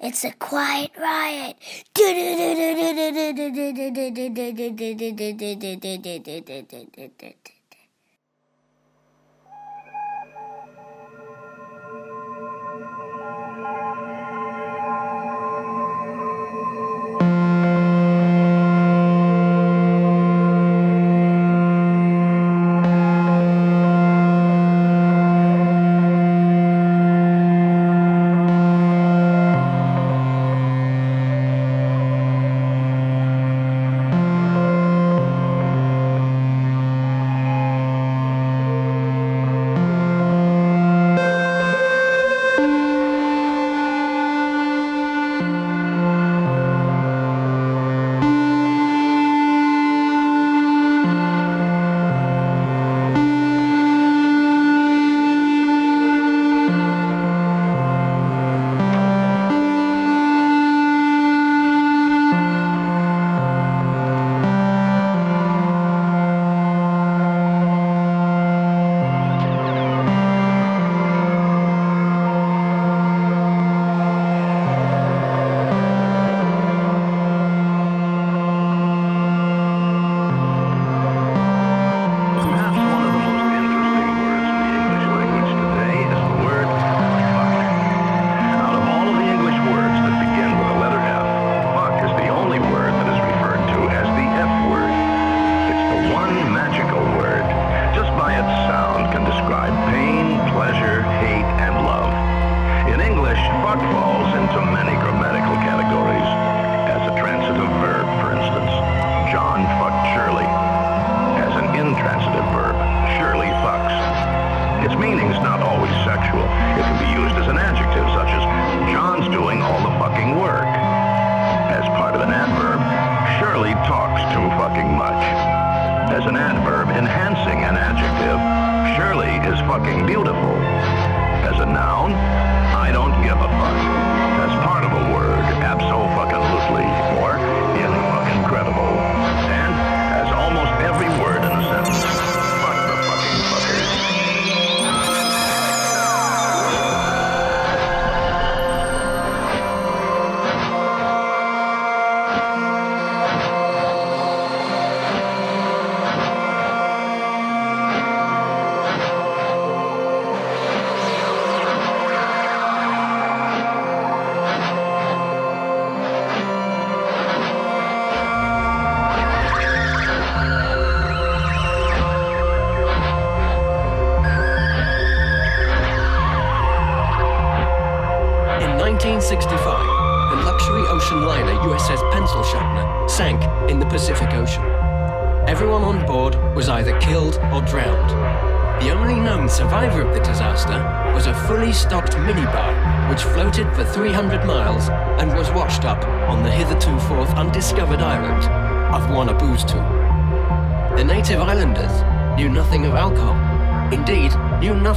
It's a quiet riot. fucking beautiful. As a noun, I don't give a fuck.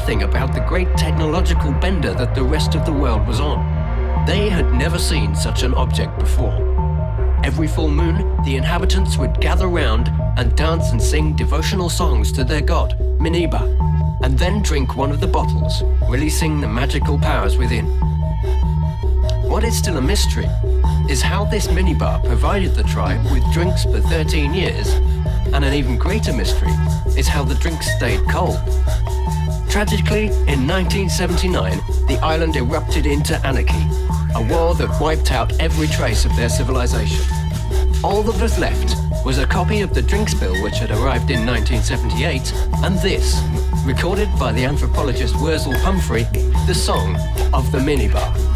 Nothing about the great technological bender that the rest of the world was on. They had never seen such an object before. Every full moon, the inhabitants would gather round and dance and sing devotional songs to their god, Miniba, and then drink one of the bottles, releasing the magical powers within. What is still a mystery is how this minibar provided the tribe with drinks for 13 years, and an even greater mystery is how the drinks stayed cold. Tragically, in 1979, the island erupted into anarchy, a war that wiped out every trace of their civilization. All that was left was a copy of the drinks bill which had arrived in 1978, and this, recorded by the anthropologist Wurzel Humphrey, the song of the minibar.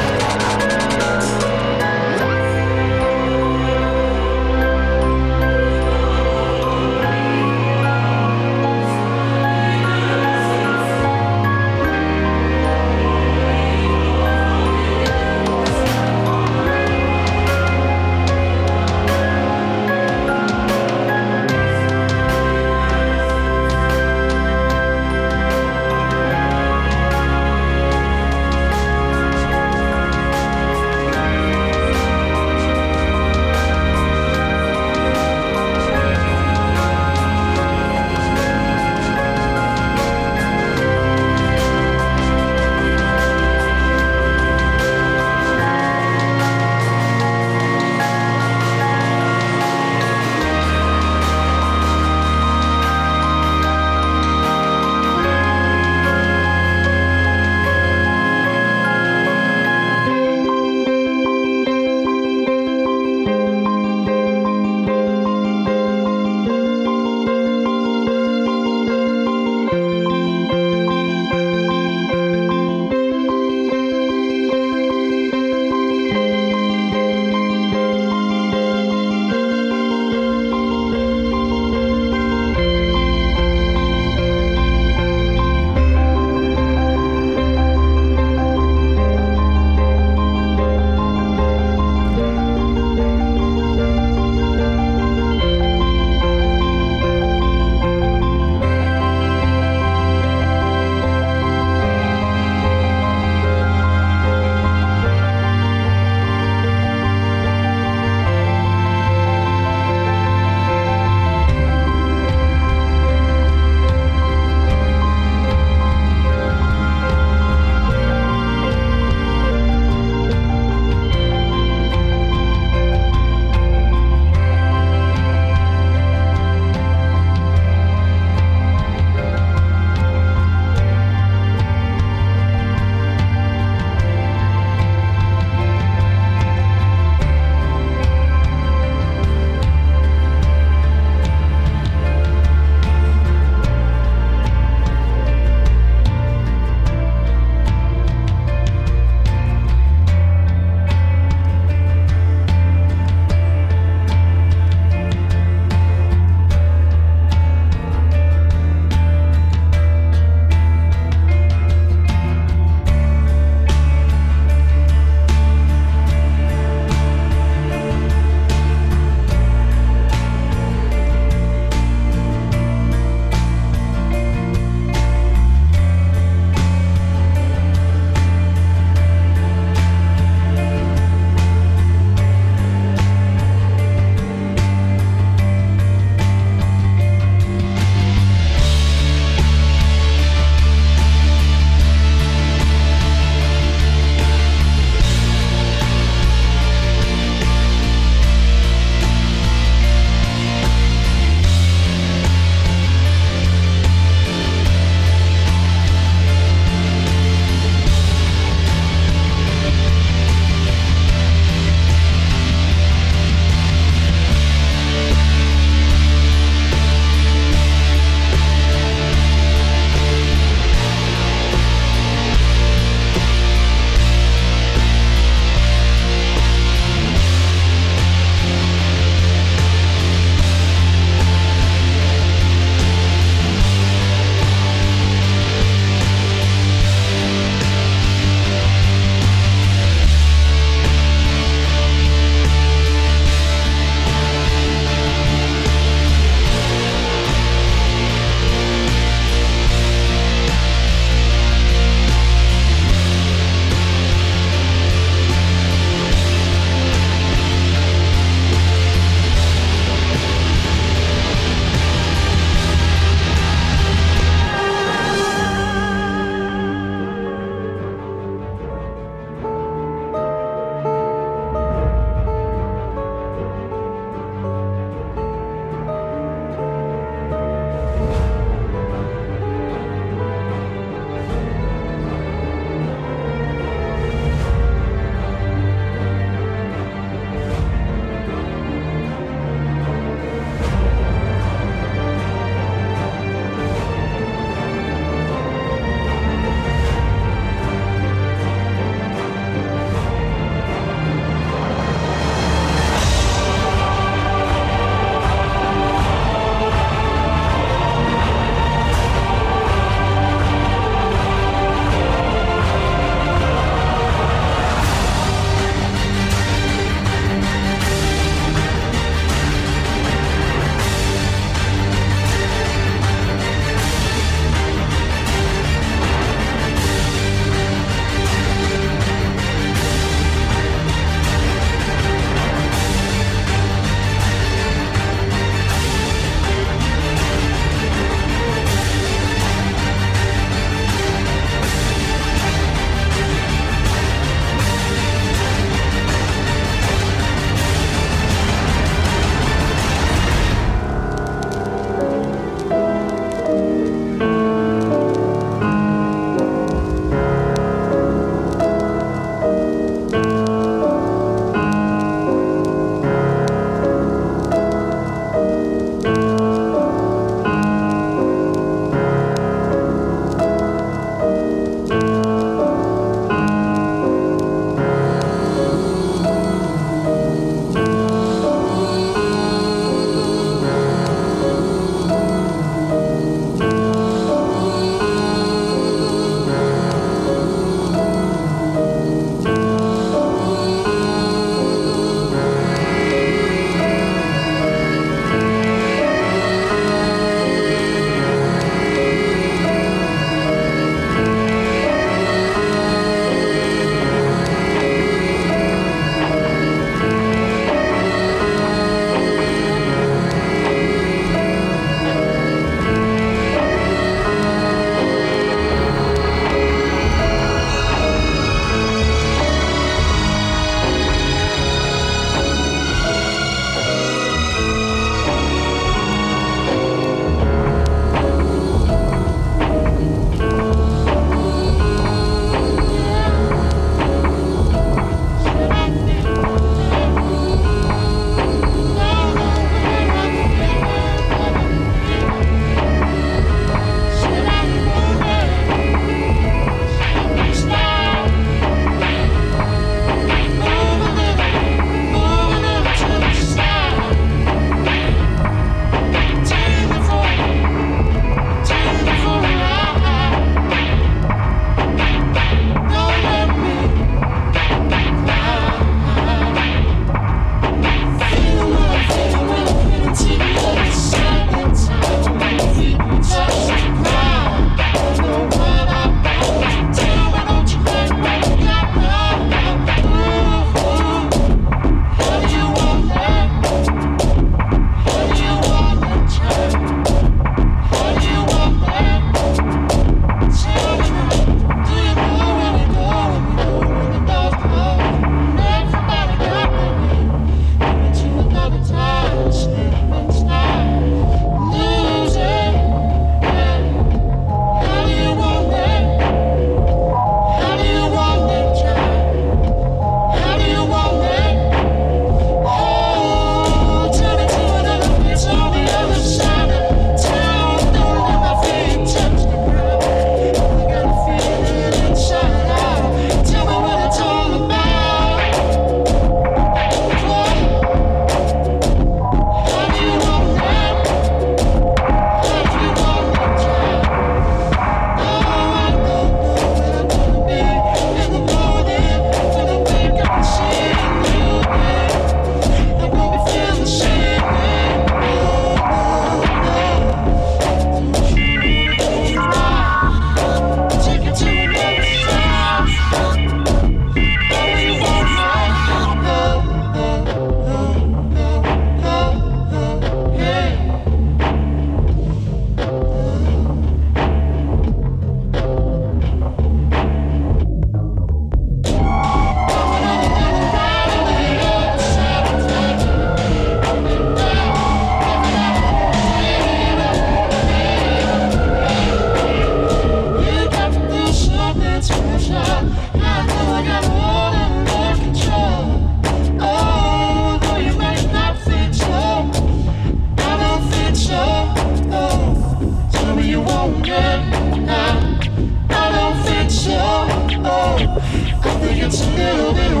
little bit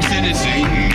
Jackson,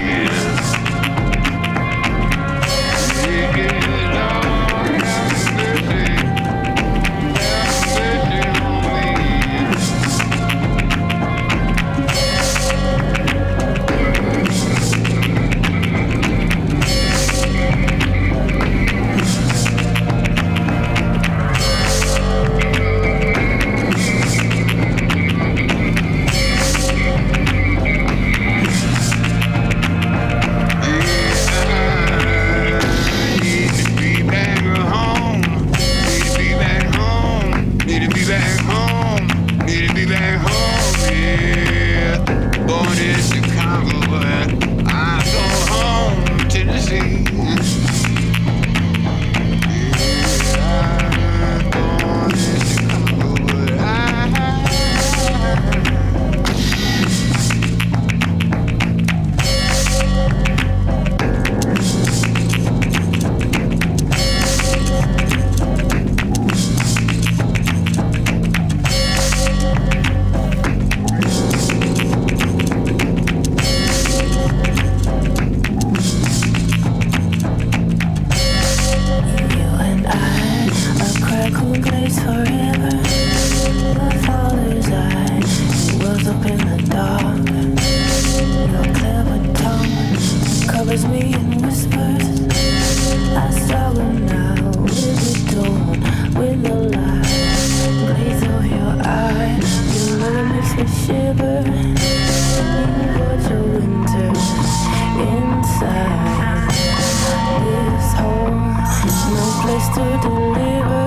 to